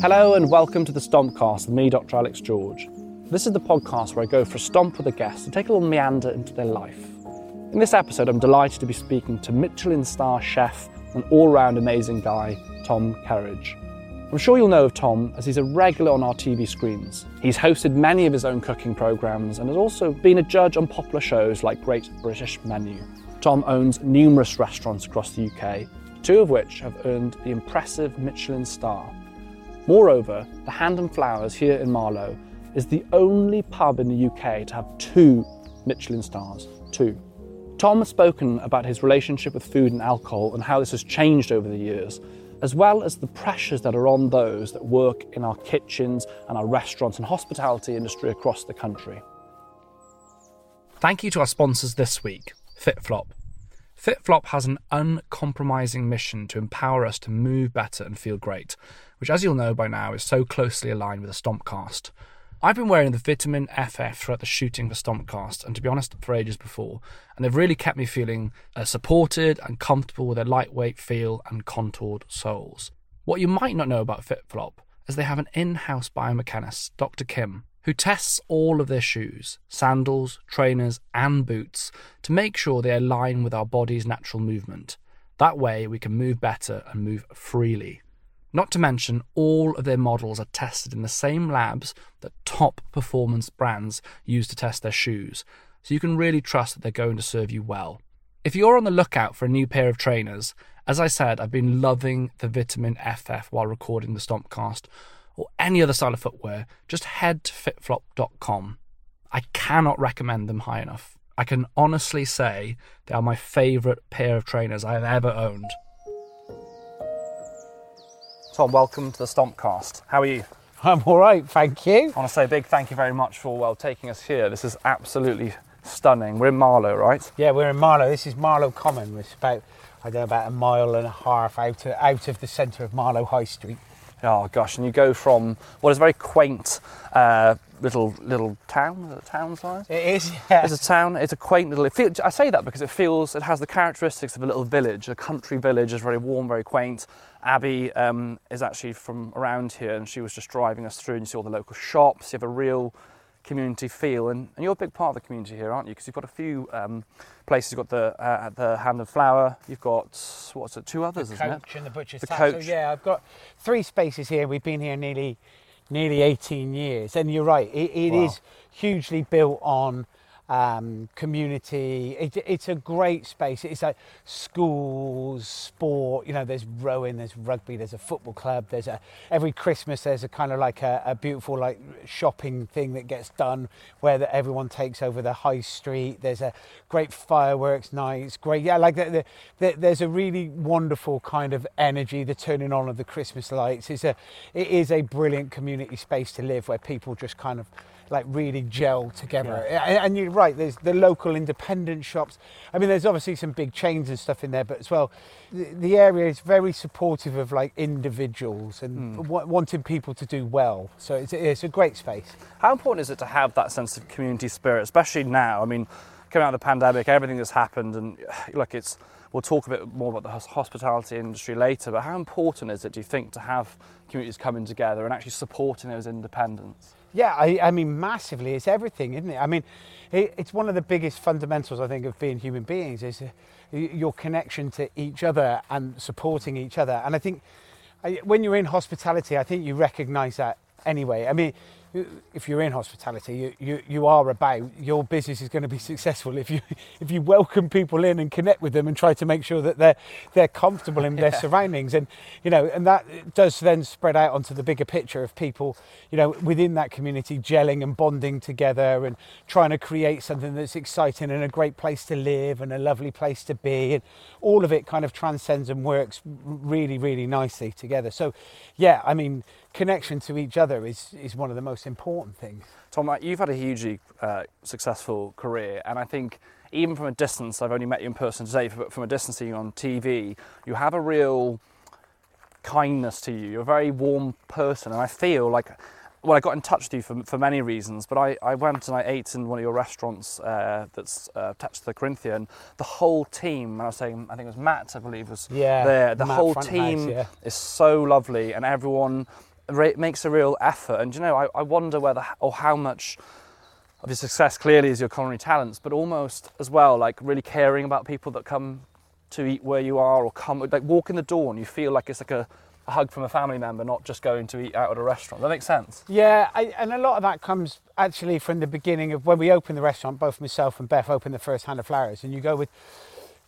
Hello and welcome to the Stompcast with me, Dr. Alex George. This is the podcast where I go for a stomp with a guest and take a little meander into their life. In this episode, I'm delighted to be speaking to Michelin star chef and all round amazing guy, Tom Kerridge. I'm sure you'll know of Tom as he's a regular on our TV screens. He's hosted many of his own cooking programmes and has also been a judge on popular shows like Great British Menu. Tom owns numerous restaurants across the UK, two of which have earned the impressive Michelin star. Moreover, the Hand and Flowers here in Marlow is the only pub in the UK to have two Michelin stars. Two. Tom has spoken about his relationship with food and alcohol and how this has changed over the years, as well as the pressures that are on those that work in our kitchens and our restaurants and hospitality industry across the country. Thank you to our sponsors this week, FitFlop. FitFlop has an uncompromising mission to empower us to move better and feel great, which, as you'll know by now, is so closely aligned with the Stompcast. I've been wearing the Vitamin FF throughout the shooting for Stompcast, and to be honest, for ages before, and they've really kept me feeling uh, supported and comfortable with their lightweight feel and contoured soles. What you might not know about FitFlop is they have an in-house biomechanist, Dr. Kim, who tests all of their shoes, sandals, trainers, and boots to make sure they align with our body's natural movement. That way, we can move better and move freely. Not to mention, all of their models are tested in the same labs that top performance brands use to test their shoes, so you can really trust that they're going to serve you well. If you're on the lookout for a new pair of trainers, as I said, I've been loving the Vitamin FF while recording the Stompcast, or any other style of footwear, just head to fitflop.com. I cannot recommend them high enough. I can honestly say they are my favourite pair of trainers I have ever owned. Tom, welcome to the Stompcast. How are you? I'm all right, thank you. I want to say a big thank you very much for well taking us here. This is absolutely stunning. We're in Marlow, right? Yeah, we're in Marlow. This is Marlow Common. It's about, I don't know, about a mile and a half out of, out of the centre of Marlow High Street. Oh gosh, and you go from what is a very quaint uh, little little town, is it a town size? It is, yeah. It's a town. It's a quaint little. It feel, I say that because it feels it has the characteristics of a little village, a country village. It's very warm, very quaint. Abby um, is actually from around here, and she was just driving us through, and you see all the local shops. You have a real community feel, and, and you're a big part of the community here, aren't you? Because you've got a few um, places. You've got the uh, the Hand and Flower. You've got what's it? Two others, the isn't coach it? and the butcher's The tap. coach. So yeah, I've got three spaces here. We've been here nearly, nearly 18 years, and you're right. It, it Wow. is hugely built on um, community. It, it's a great space. It's like schools, sport. You know, there's rowing, there's rugby, there's a football club. There's a every Christmas there's a kind of like a, a beautiful like shopping thing that gets done where the, everyone takes over the high street. There's a great fireworks nights. Great, yeah, like the, the, the, there's a really wonderful kind of energy. The turning on of the Christmas lights is a it is a brilliant community space to live where people just kind of like really gel together. A- And you're right, there's the local independent shops. I mean, there's obviously some big chains and stuff in there, but as well, the, the area is very supportive of like individuals and hmm. wa- wanting people to do well. So it's, it's a great space. How important is it to have that sense of community spirit, especially now? I mean, coming out of the pandemic, everything that's happened, and look, it's. We'll talk a bit more about the hospitality industry later, but how important is it, do you think, to have communities coming together and actually supporting those independents? Yeah, I, I mean, massively. It's everything, isn't it? I mean, it, it's one of the biggest fundamentals, I think, of being human beings is uh, your connection to each other and supporting each other. And I think when you're in hospitality, I think you recognise that anyway. I mean, if you're in hospitality, you, you, you are about your business is going to be successful if you if you welcome people in and connect with them and try to make sure that they're they're comfortable in their surroundings. And you know and that does then spread out onto the bigger picture of people you know within that community gelling and bonding together and trying to create something that's exciting and a great place to live and a lovely place to be. And all of it kind of transcends and works really really nicely together. So yeah I mean connection to each other is, is one of the most important thing. Tom, you've had a hugely uh, successful career, and I think even from a distance, I've only met you in person today, but from a distance seeing you on TV, you have a real kindness to you. You're a very warm person, and I feel like well, I got in touch with you for, for many reasons, but I, I went and I ate in one of your restaurants uh, that's uh, attached to the Corinthia. the whole team, I was saying, I think it was Matt, I believe, was yeah, there. The Matt whole team yeah. is so lovely, and everyone makes a real effort. And you know, I, I wonder whether or how much of your success clearly is your culinary talents, but almost as well, like really caring about people that come to eat where you are or come, like walk in the door and you feel like it's like a, a hug from a family member, not just going to eat out at a restaurant. That makes sense. Yeah, I, and a lot of that comes actually from the beginning of when we opened the restaurant. Both myself and Beth opened the first Hand and Flowers, and you go with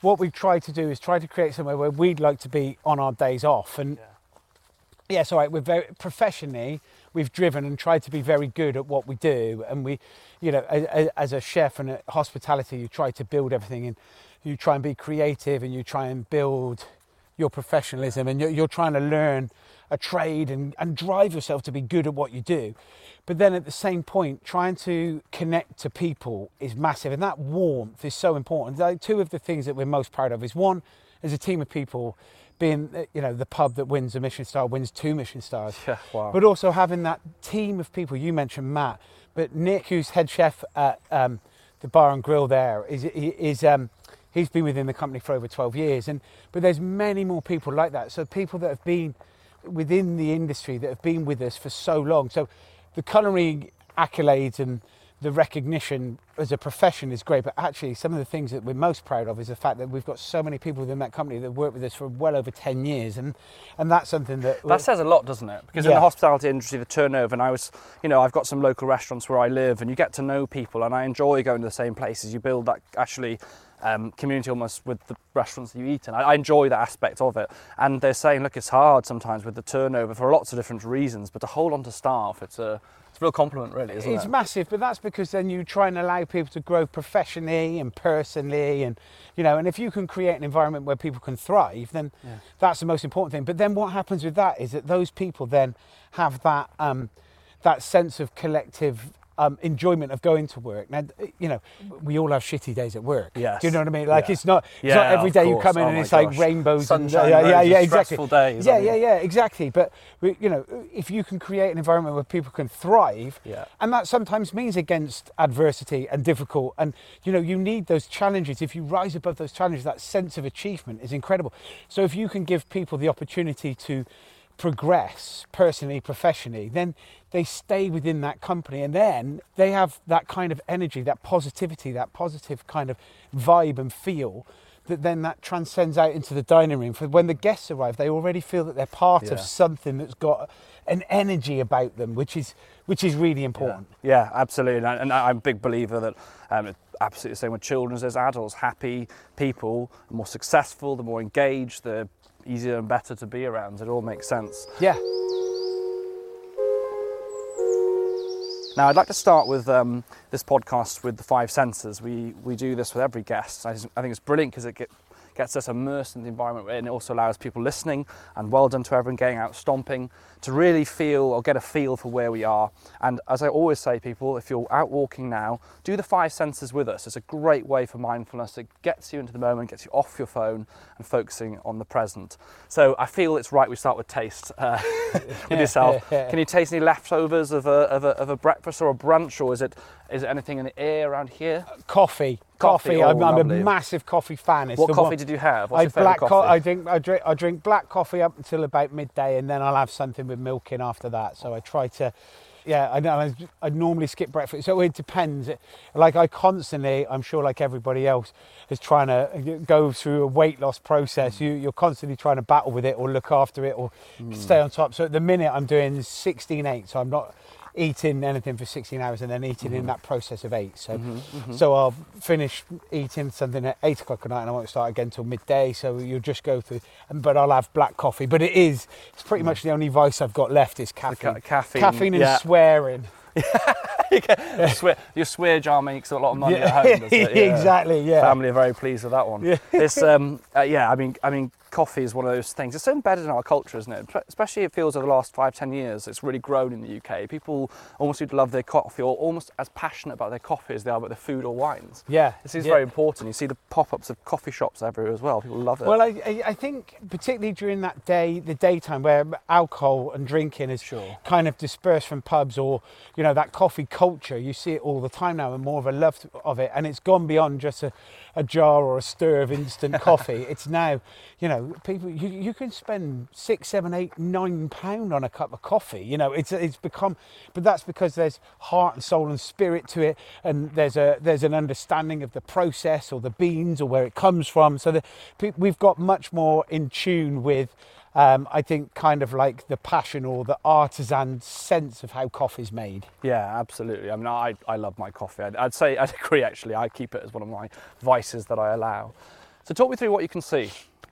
what we try to do is try to create somewhere where we'd like to be on our days off, and Yeah. Yeah, so right, we're very professionally we've driven and tried to be very good at what we do, and we, you know, as, as a chef and a hospitality, you try to build everything, and you try and be creative, and you try and build your professionalism, and you're, you're trying to learn a trade and, and drive yourself to be good at what you do. But then at the same point, trying to connect to people is massive, and that warmth is so important. Like two of the things that we're most proud of is one, as a team of people, being uh, you know the pub that wins a Michelin star wins two Michelin stars. Yeah, wow. But also having that team of people. You mentioned Matt, but Nick, who's head chef at um, the bar and grill there, is is um, he's been within the company for over 12 years, and but there's many more people like that. So people that have been within the industry that have been with us for so long. So the culinary accolades and the recognition as a profession is great, but actually some of the things that we're most proud of is the fact that we've got so many people within that company that have worked with us for well over 10 years, and and that's something that That says a lot, doesn't it? Because in the hospitality industry, the turnover, and I was, you know, I've got some local restaurants where I live, and you get to know people, and I enjoy going to the same places. You build that actually um, community almost with the restaurants that you eat in. I, I enjoy that aspect of it. And they're saying, look, it's hard sometimes with the turnover for lots of different reasons, but to hold on to staff, it's a, a real compliment, really, isn't it's it? massive, but that's because then you try and allow people to grow professionally and personally, and you know, and if you can create an environment where people can thrive, then that's the most important thing. But then what happens with that is that those people then have that um, that sense of collective. Um, enjoyment of going to work. Now, you know, we all have shitty days at work. Yes. Do you know what I mean? Like, Yeah. it's not, it's Yeah, not every of you come in Oh and it's like gosh. rainbows Sunshine, and yeah, yeah, yeah, exactly. days, Yeah, yeah, yeah, exactly. But you know, if you can create an environment where people can thrive, Yeah. and that sometimes means against adversity and difficult, and you know, you need those challenges. If you rise above those challenges, that sense of achievement is incredible. So if you can give people the opportunity to progress personally, professionally, then they stay within that company and then they have that kind of energy, that positivity, that positive kind of vibe and feel that then that transcends out into the dining room. For when the guests arrive, they already feel that they're part Yeah. of something that's got an energy about them, which is which is really important. Yeah, absolutely. And, I- and I'm a big believer that um, absolutely the same with children as adults. Happy people, the more successful, the more engaged, the easier and better to be around. It all makes sense. Yeah. Now, I'd like to start with um, this podcast with the five senses. We, we do this with every guest. I, just- I think it's brilliant because it get, gets us immersed in the environment and it also allows people listening and well done to everyone getting out stomping to really feel or get a feel for where we are. And as I always say, people, if you're out walking now, do the five senses with us. It's a great way for mindfulness. It gets you into the moment, gets you off your phone and focusing on the present. So I feel it's right we start with taste uh, with yourself. Can you taste any leftovers of a, of, a, of a breakfast or a brunch, or is it is there anything in the air around here? Coffee. Coffee, Coffee. oh, I'm, I'm a massive coffee fan. It's What coffee one- did you have? What's I black co- I drink I drink I drink black coffee up until about midday, and then I'll have something with milk in after that. So I try to, yeah, I know I, I normally skip breakfast. So it depends. Like I constantly, I'm sure, like everybody else, is trying to go through a weight loss process. You you're constantly trying to battle with it or look after it or hmm. stay on top. So at the minute I'm doing 16 8, so I'm not eating anything for 16 hours and then eating Mm-hmm. in that process of eight. So, so I'll finish eating something at eight o'clock at night and I won't start again till midday. So you'll just go through, but I'll have black coffee. But it is, it's pretty much the only vice I've got left is caffeine. ca- caffeine, caffeine and yeah. swearing. your, swear, your swear jar makes a lot of money at home. Yeah. exactly. Yeah. Family are very pleased with that one. Yeah. It's um, uh, yeah. I mean, I mean, coffee is one of those things. It's so embedded in our culture, isn't it? Especially it feels over the last five, ten years. It's really grown in the UK. People almost seem to love their coffee, or almost as passionate about their coffee as they are about their food or wines. Yeah. This is yeah. very important. You see the pop-ups of coffee shops everywhere as well. People love it. Well, I, I, think particularly during that day, the daytime where alcohol and drinking is Sure. kind of dispersed from pubs or, you know, that coffee culture, you see it all the time now and more of a love of it. And it's gone beyond just a, a jar or a stir of instant coffee. It's now, you know, people, you, you can spend six, seven, eight, nine pound on a cup of coffee. You know, it's, it's become, but that's because there's heart and soul and spirit to it. And there's a, there's an understanding of the process or the beans or where it comes from. So the, we've got much more in tune with, um, I think, kind of like the passion or the artisan sense of how coffee's made. Yeah, absolutely. I mean, I, I love my coffee. I'd, I'd say, I'd agree actually. I keep it as one of my vices that I allow. So, talk me through what you can see.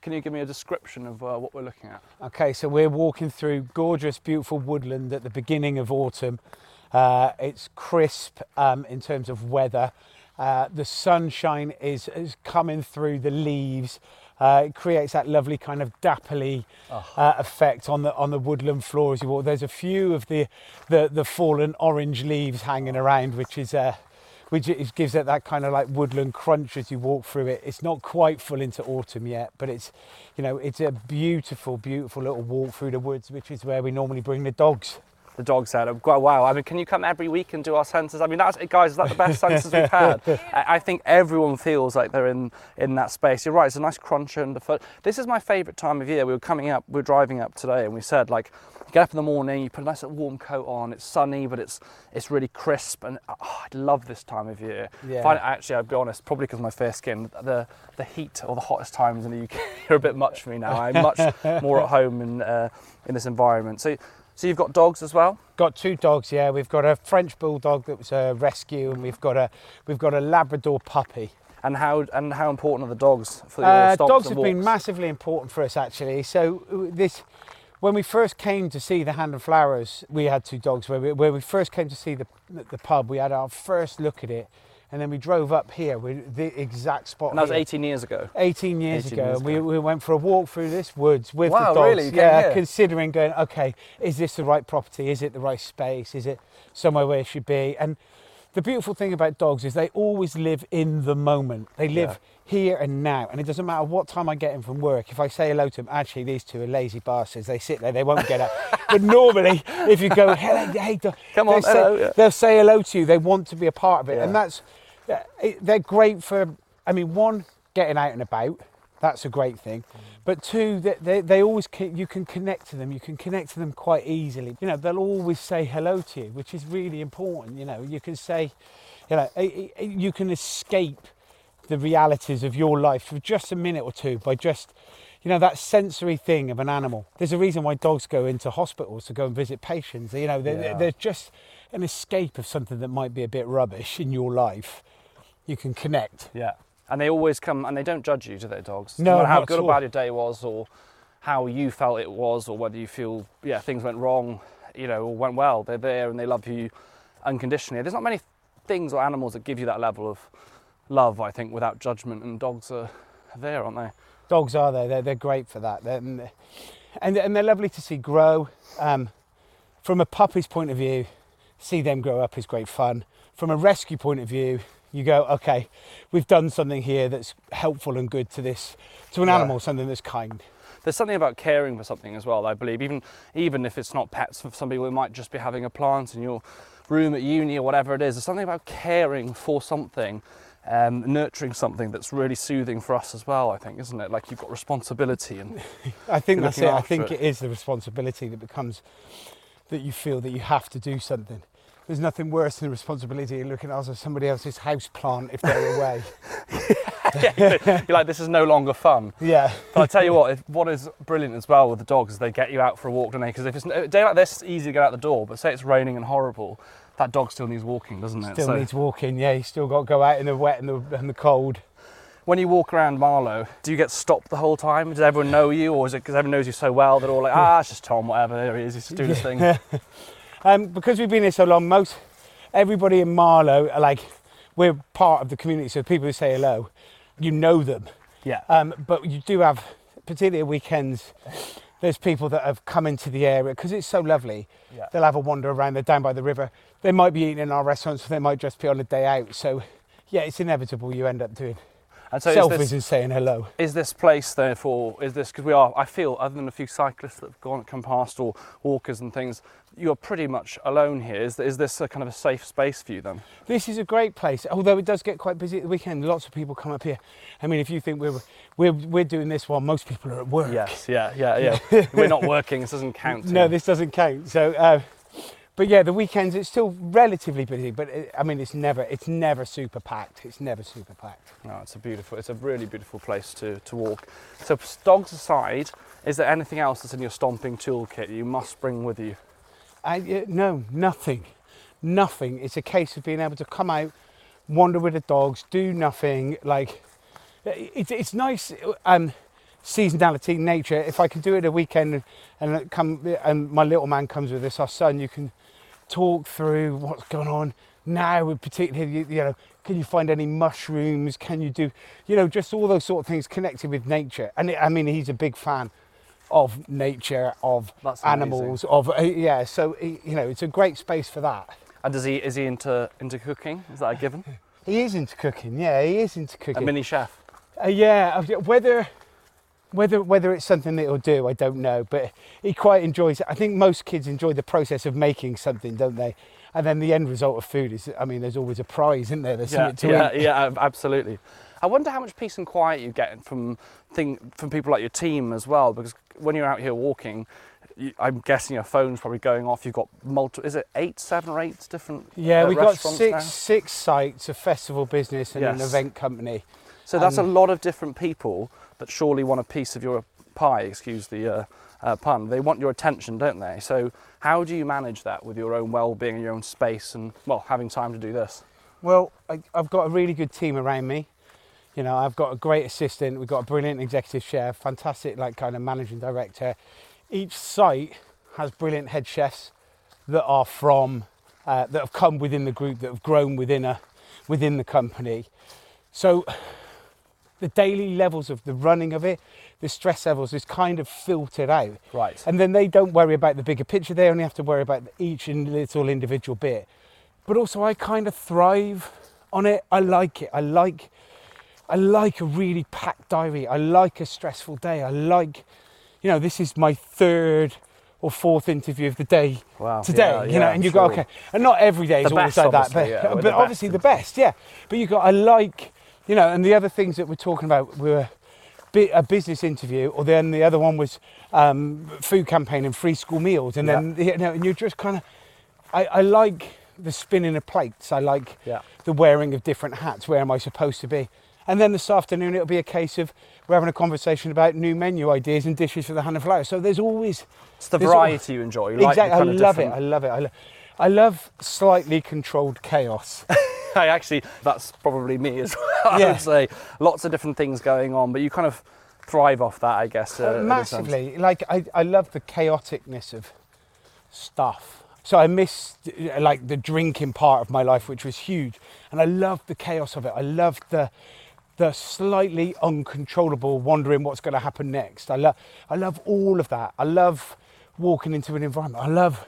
Can you give me a description of uh, what we're looking at? Okay, so we're walking through gorgeous, beautiful woodland at the beginning of autumn. Uh, it's crisp um, in terms of weather. Uh, the sunshine is, is coming through the leaves. Uh, it creates that lovely kind of dappley uh, effect on the on the woodland floor as you walk. There's a few of the the, the fallen orange leaves hanging around, which is uh, which gives it that kind of like woodland crunch as you walk through it. It's not quite full into autumn yet, but it's, you know, it's a beautiful, beautiful little walk through the woods, which is where we normally bring the dogs. The dog's out. Wow, wow. I mean, can you come every week and do our census? I mean, that's guys. Is that the best census we've had? I I think everyone feels like they're in in that space. You're right. It's a nice crunch underfoot. This is my favourite time of year. We were coming up. We were driving up today, and we said like, you get up in the morning, you put a nice little warm coat on. It's sunny, but it's it's really crisp, and oh, I love this time of year. Yeah. Find it, actually, I'll be honest, probably because of my fair skin, the the heat or the hottest times in the UK are a bit much for me now. I'm much more at home in uh, in this environment. So. So you've got dogs as well? Got two dogs, yeah. We've got a French bulldog that was a rescue, and we've got a we've got a Labrador puppy. And how and how important are the dogs for your Uh, dogs have been massively important for us actually. So this, when we first came to see the Hand and Flowers, we had two dogs. Where we, where we first came to see the the pub, we had our first look at it, and then we drove up here with the exact spot. And that was here. 18 years ago. 18 years 18 ago, years we, ago. we went for a walk through this woods with Wow, the dogs. really? Yeah, here? considering going, okay, is this the right property? Is it the right space? Is it somewhere where it should be? And the beautiful thing about dogs is they always live in the moment. They live here and now, and it doesn't matter what time I get in from work. If I say hello to them, actually, these two are lazy bastards. They sit there, they won't get up. but normally, if you go, hey, hey dog, Come on, they'll say, hello, yeah. they'll say hello to you. They want to be a part of it, and that's uh, they're great for. I mean, one getting out and about. That's a great thing. Mm. But two, they, they, they always can, you can connect to them. You can connect to them quite easily. You know, they'll always say hello to you, which is really important. You know, you can say, you know, you can escape the realities of your life for just a minute or two by just, you know, that sensory thing of an animal. There's a reason why dogs go into hospitals to go and visit patients. You know, they're, Yeah. they're just an escape of something that might be a bit rubbish in your life. You can connect. Yeah. And they always come and they don't judge you, do they, dogs? No, no matter how good or bad your day was, or how you felt it was, or whether you feel yeah things went wrong, you know, or went well. They're there and they love you unconditionally. There's not many things or animals that give you that level of love, I think, without judgment. And dogs are there, aren't they? Dogs are there. They're, they're great for that. They're, and, and they're lovely to see grow. Um, from a puppy's point of view, see them grow up is great fun. From a rescue point of view, you go, okay, we've done something here that's helpful and good to this, to an Yeah. animal, something that's kind. There's something about caring for something as well. I believe, even even if it's not pets, for some people it might just be having a plant in your room at uni or whatever it is. There's something about caring for something, um, nurturing something that's really soothing for us as well. I think, isn't it? Like you've got responsibility and I think that's it. I think it. it is the responsibility that becomes that you feel that you have to do something. There's nothing worse than the responsibility of looking after somebody else's house plant if they're away. You're like, this is no longer fun. yeah. But I tell you what, if, what is brilliant as well with the dogs is they get you out for a walk, don't they? Because if it's a day like this, it's easy to get out the door. But say it's raining and horrible, that dog still needs walking, doesn't it? Still So needs walking. Yeah, you still got to go out in the wet and the, and the cold. when you walk around Marlow, do you get stopped the whole time? Does everyone know you, or is it because everyone knows you so well that they're all like, ah, it's just Tom, whatever, there he is, he's just doing his thing. Um, because we've been here so long, most everybody in Marlow are like we're part of the community. So people who say hello, you know them. Yeah. Um, but you do have, particularly at weekends, there's people that have come into the area because it's so lovely. Yeah. They'll have a wander around. They're down by the river. They might be eating in our restaurants. They might just be on a day out. So yeah, it's inevitable. You end up doing And so selfies is this, and saying hello. is this place therefore, is this, because we are, I feel, other than a few cyclists that have gone, come past or walkers and things, you're pretty much alone here. Is, is this a kind of a safe space for you then? This is a great place, although it does get quite busy at the weekend. Lots of people come up here. I mean, if you think we're we're, we're doing this while most people are at work. Yes, yeah, yeah, yeah. We're not working, this doesn't count. No, here. this doesn't count. So, uh, but yeah, the weekends it's still relatively busy. But it, I mean, it's never it's never super packed. It's never super packed. No, it's a beautiful, it's a really beautiful place to, to walk. So dogs aside, is there anything else that's in your stomping toolkit you must bring with you? I, uh, no, nothing, nothing. It's a case of being able to come out, wander with the dogs, do nothing. Like it's it's nice. Um, seasonality, nature. If I can do it a weekend and come and my little man comes with us, our son, you can talk through what's going on now. With particularly, you, you know, can you find any mushrooms? Can you do, you know, just all those sort of things connected with nature. And it, I mean, he's a big fan of nature, of animals, of uh, yeah. So you know, it's a great space for that. And does he is he into into cooking? Is that a given? He is into cooking. Yeah, he is into cooking. a mini chef. Uh, yeah, whether whether whether it's something that he'll do, I don't know. But he quite enjoys it. I think most kids enjoy the process of making something, don't they? And then the end result of food is, I mean, there's always a prize, isn't there? There's Yeah, something to yeah, eat. yeah, absolutely. I wonder how much peace and quiet you get from thing from people like your team as well, because when you're out here walking, I'm guessing your phone's probably going off. You've got multiple. Is it eight, seven, or eight different? Yeah, uh, we've got six now? six sites, a festival business, and an event company. So that's a lot of different people that surely want a piece of your pie, excuse the uh, uh, pun. They want your attention, don't they? So how do you manage that with your own well-being and your own space and, well, having time to do this? Well, I, I've got a really good team around me. You know, I've got a great assistant. We've got a brilliant executive chef, fantastic like kind of managing director. Each site has brilliant head chefs that are from uh, that have come within the group that have grown within a within the company. So the daily levels of the running of it, the stress levels is kind of filtered out. Right. And then they don't worry about the bigger picture. They only have to worry about each little individual bit. But also, I kind of thrive on it. I like it. I like, I like a really packed diary. I like a stressful day. I like, you know, this is my third or fourth interview of the day Wow, today. yeah, you know, yeah, and you go, okay. And not every day is The always best, like that, but, yeah, but the obviously best. the best, yeah. But you got, I like, you know, and the other things that we're talking about were a business interview, or then the other one was um, food campaign and free school meals, and then you know, and you're just kind of, I, I like the spinning of plates. I like Yeah. the wearing of different hats. Where am I supposed to be? And then this afternoon it'll be a case of we're having a conversation about new menu ideas and dishes for the Hand and Flower. So there's always It's the variety you enjoy. You like exactly. I kind of love it. I love it. I, lo- I love slightly controlled chaos. I actually, that's probably me as well. I Yeah. would say lots of different things going on, but you kind of thrive off that, I guess. Uh, in a sense. massively like I, I love the chaoticness of stuff so i miss uh, like the drinking part of my life which was huge and i love the chaos of it i love the the slightly uncontrollable wondering what's going to happen next i love i love all of that i love walking into an environment i love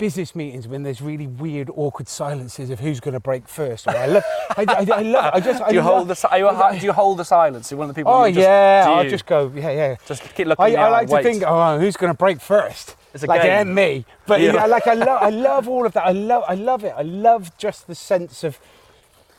business meetings when there's really weird awkward silences of who's going to break first Or I love I, I, I love. I just I Do you love- hold the are you a, do you hold the silence? You're one of the people. Oh who just, yeah, I'll just go. Yeah, yeah. Just keep looking. I, I like to wait. think, oh, who's going to break first? It's a like game. ain't me. But Yeah. yeah, like I love, I love all of that. I love, I love it. I love just the sense of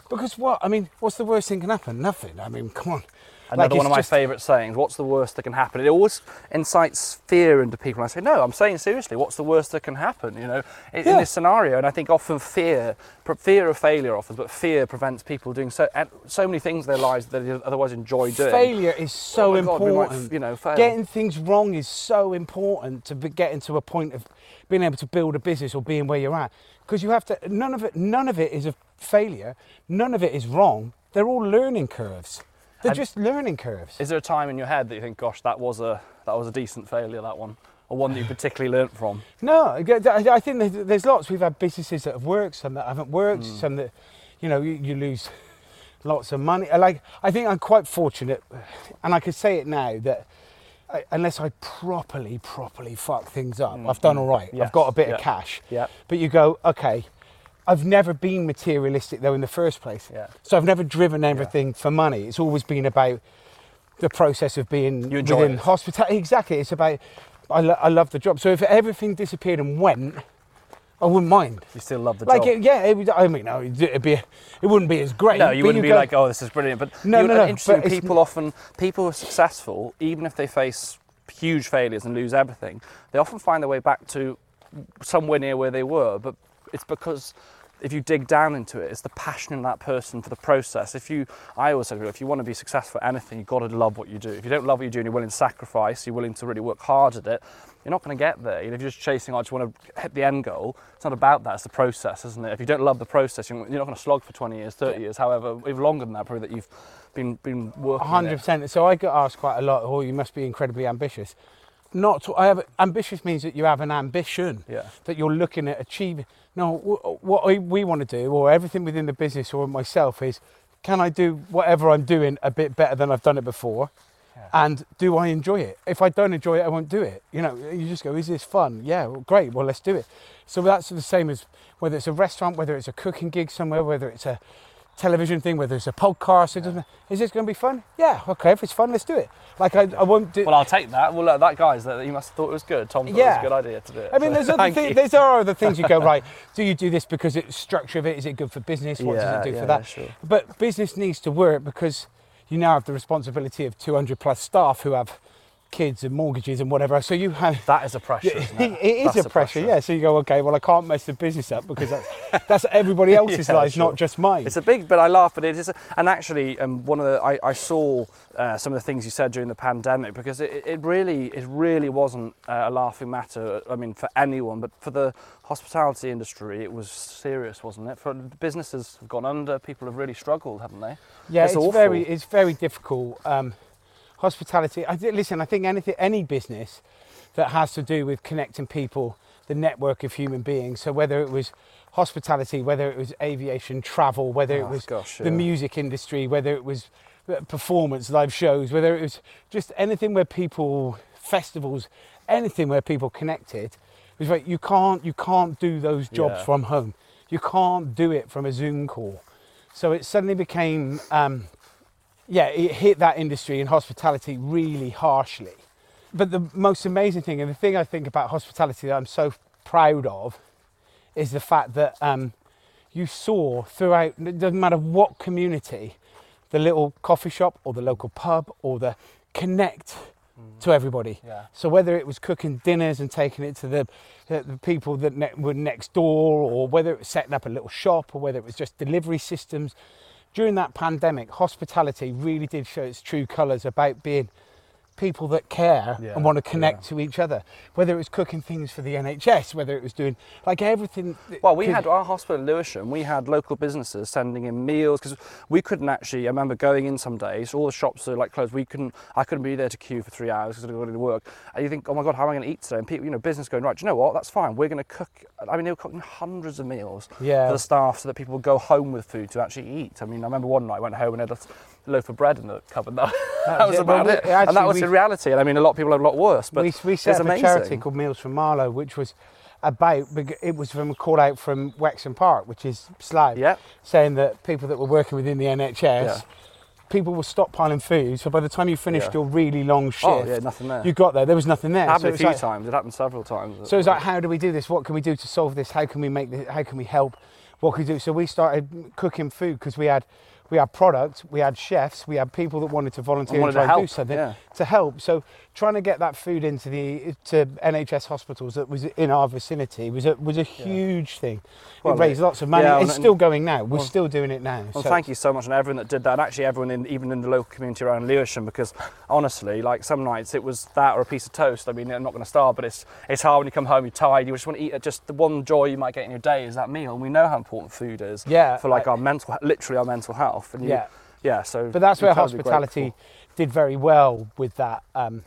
because what I mean, what's the worst thing can happen? Nothing. I mean, come on. Another one of my just- favourite sayings. What's the worst that can happen? It always incites fear into people. I say, no, I'm saying seriously. What's the worst that can happen? You know, in, in Yeah. this scenario. And I think often fear, fear of failure offers, but fear prevents people doing so so many things in their lives that they otherwise enjoy doing. Failure is oh so Oh my God, might, important. you know, fail. Getting things wrong is so important to be getting to a point of being able to build a business or being where you're at. Because you have to. None of it. None of it is a failure. None of it is wrong. They're all learning curves. They're And- just learning curves. Is there a time in your head that you think, gosh, that was a that was a decent failure, that one, or one that you particularly learnt from? No, I think there's- lots. We've had businesses that have worked, some that haven't worked, Hmm. some that, you know, you, you lose lots of money. I Like, I think I'm quite fortunate, and I could say it now that I, unless I properly, properly fuck things up, I've done all right. Hmm. Yes, I've got a bit yeah, of cash. yeah. But you go, okay. I've never been materialistic though in the first place. Yeah. So I've never driven everything for money. It's always been about the process of being You enjoy within it. hospitality. Exactly. It's about I, lo- I love the job. So if everything disappeared and went, I wouldn't mind. You still love the Like job. Like yeah, it would, I mean, no, it'd be, it wouldn't be as great. No, you wouldn't be go- like, oh, this is brilliant. But No, you, no, no, Interesting. people often, people who are successful, even if they face huge failures and lose everything, they often find their way back to somewhere near where they were. But it's because if you dig down into it, it's the passion in that person for the process. If you, I always say, if you want to be successful at anything, you've got to love what you do. If you don't love what you do and you're willing to sacrifice, you're willing to really work hard at it, you're not going to get there. You know, if you're just chasing, oh, I just want to hit the end goal. It's not about that. It's the process, isn't it? If you don't love the process, you're not going to slog for 20 years, 30 years, however, even longer than that, probably that you've been been working. in hundred it. percent. So I get asked quite a lot. Oh, you must be incredibly ambitious. Not to, I have ambitious means that you have an ambition Yeah. that you're looking at achieving. No, wh- what I, we want to do, or everything within the business or myself, is can I do whatever I'm doing a bit better than I've done it before, and do I enjoy it? If I don't enjoy it, I won't do it. You know, you just go, is this fun? Yeah, well, great. Well, let's do it. So that's the same as whether it's a restaurant, whether it's a cooking gig somewhere, whether it's a television thing, whether it's a podcast. It doesn't. Is this going to be fun? Yeah. Okay. If it's fun, let's do it. Like I, I won't do. Well, I'll take that. Well, that guy's that you must have thought it was good. Tom thought it was a good idea to do it. I mean, so there's other thank things. There's there are other things you go right. Do you do this because it's structure of it? Is it good for business? What Yeah, does it do yeah, for that? sure. But business needs to work because you now have the responsibility of 200 plus staff who have kids and mortgages and whatever. So you have. That is a pressure. It? it is That's a pressure, yeah. So you go, okay, well, I can't mess the business up because that's that's everybody else's Yeah, lives, sure. not just mine. It's a big, but I laugh. But it is, a, and actually, um, one of the I, I saw uh, some of the things you said during the pandemic because it, it really, it really wasn't uh, a laughing matter. I mean, for anyone, but for the hospitality industry, it was serious, wasn't it? For businesses have gone under. People have really struggled, haven't they? Yeah, it's, awful. very it's very difficult. Um, hospitality. I listen. I think anything, any business that has to do with connecting people, the network of human beings. So whether it was hospitality, whether it was aviation, travel, whether it Oh, was gosh, the yeah. music industry, whether it was uh, performance, live shows, whether it was just anything where people, festivals, anything where people connected. It was like you can't you can't do those jobs Yeah. from home. You can't do it from a Zoom call. So it suddenly became. Um, yeah, it hit that industry and hospitality really harshly. But the most amazing thing, and the thing I think about hospitality that I'm so proud of, is the fact that um, you saw throughout, it doesn't matter what community, the little coffee shop or the local pub or the connect to everybody. Yeah. So whether it was cooking dinners and taking it to the, the, the people that ne- were next door, or whether it was setting up a little shop, or whether it was just delivery systems, during that pandemic, hospitality really did show its true colours about being people that care Yeah, and want to connect to each other. Whether it was cooking things for the NHS, whether it was doing like everything. Well, we could- had our hospital in Lewisham. We had local businesses sending in meals because we couldn't actually. I remember going in some days. All the shops are like closed. We couldn't. I couldn't be there to queue for three hours because I got to work. And you think, oh my god, how am I going to eat today? And people, you know, business going right. Do you know what? That's fine. We're going to cook. I mean, they were cooking hundreds of meals Yeah. for the staff so that people would go home with food to actually eat. I mean, I remember one night I went home and had a loaf of bread in the cupboard. That, that was it. Well, about we- it. and that was we- the reality. And I mean, a lot of people have a lot worse. But we, we set up amazing. a charity called Meals from Marlow, which was about it was from a call out from Wexham Park, which is Slough, Yeah. saying that people that were working within the NHS, Yeah. people were stockpiling food. So by the time you finished Yeah. your really long shift, Oh, yeah, nothing there. you got there, there was nothing there. It happened so a few like- times. It happened several times. So it's like, how do we do this? What can we do to solve this? How can we make this? How can we help? What can we do? So we started cooking food because we had we had product, we had chefs, we had people that wanted to volunteer And and, try to and do help, something yeah. to help. So trying to get that food into the to NHS hospitals that was in our vicinity was a was a huge thing. Well, it raised lots of money. yeah, it's still going now. We're well- still doing it now. Well, So- thank you so much, and everyone that did that, and actually everyone in, even in the local community around Lewisham, because honestly, like some nights it was that or a piece of toast. I mean, I'm not going to starve, but it's it's hard when you come home, you're tired, you just want to eat. Just the one joy you might get in your day is that meal, and we know how important food is. Yeah, For like our mental, literally our mental health. And you, Yeah. yeah. So, But that's where hospitality did very well with that, um,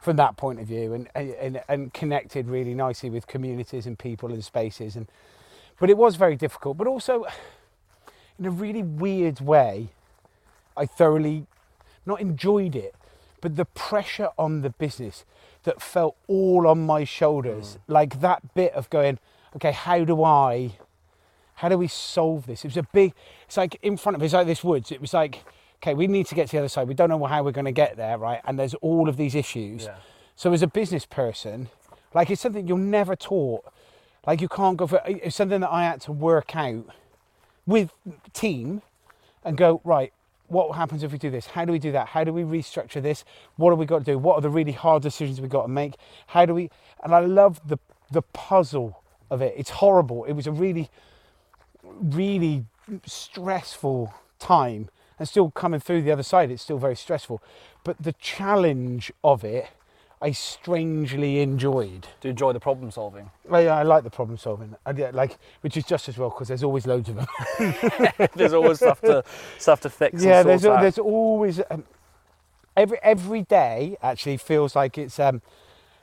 from that point of view, and, and and connected really nicely with communities and people and spaces. And but it was very difficult, but also in a really weird way, I thoroughly not enjoyed it, but the pressure on the business that felt all on my shoulders, mm. like that bit of going, okay, how do I? how do we solve this? It was a big, it's like in front of us, like this woods. It was like, okay, we need to get to the other side. We don't know how we're going to get there, right? And there's all of these issues. Yeah. So as a business person, like it's something you're never taught. Like you can't go for, it's something that I had to work out with team and go, right, what happens if we do this? How do we do that? How do we restructure this? What have we got to do? What are the really hard decisions we've got to make? How do we, and I love the, the puzzle of it. It's horrible. It was a really, really stressful time and still coming through the other side it's still very stressful but the challenge of it i strangely enjoyed Do you enjoy the problem solving? I, I like the problem solving I, yeah, like which is just as well because there's always loads of them There's always stuff to stuff to fix. yeah there's, sort out. there's always um, every every day actually feels like it's um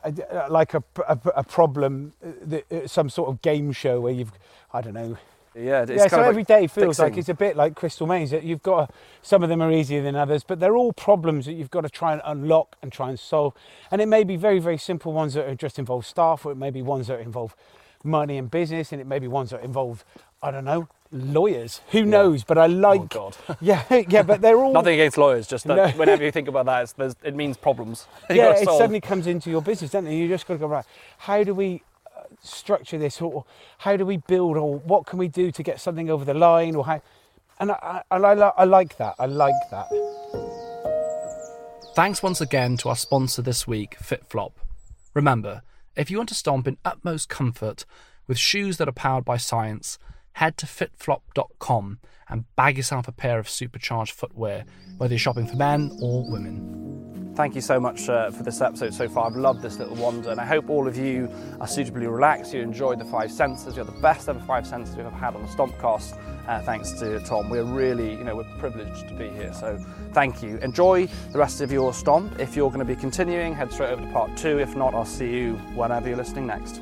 a, like a, a, a problem uh, uh, some sort of game show where you've i don't know yeah. It's yeah, kind so of like every day feels like it's a bit like Crystal Maze. That you've got some of them are easier than others, but they're all problems that you've got to try and unlock and try and solve. And it may be very, very simple ones that are just involve staff, or it may be ones that involve money and business, and it may be ones that involve I don't know lawyers. Who knows? But I oh, like Oh, God. yeah, yeah. But they're all Nothing against lawyers, just that No. whenever you think about that, it's, it means problems. Yeah, it suddenly comes into your business, doesn't it? You just got to go right. How do we structure this, or how do we build, or what can we do to get something over the line, or how? And I, I, I, I like that. I like that. Thanks once again to our sponsor this week, FitFlop. Remember, if you want to stomp in utmost comfort with shoes that are powered by science, head to fitflop.com and bag yourself a pair of supercharged footwear, whether you're shopping for men or women. Thank you so much uh, for this episode so far. I've loved this little wander, and I hope all of you are suitably relaxed. You enjoyed the five senses. You're the best ever five senses we've ever had on the Stompcast. Uh, thanks to Tom. We're really, you know, we're privileged to be here. So thank you. Enjoy the rest of your stomp. If you're going to be continuing, head straight over to part two. If not, I'll see you whenever you're listening next.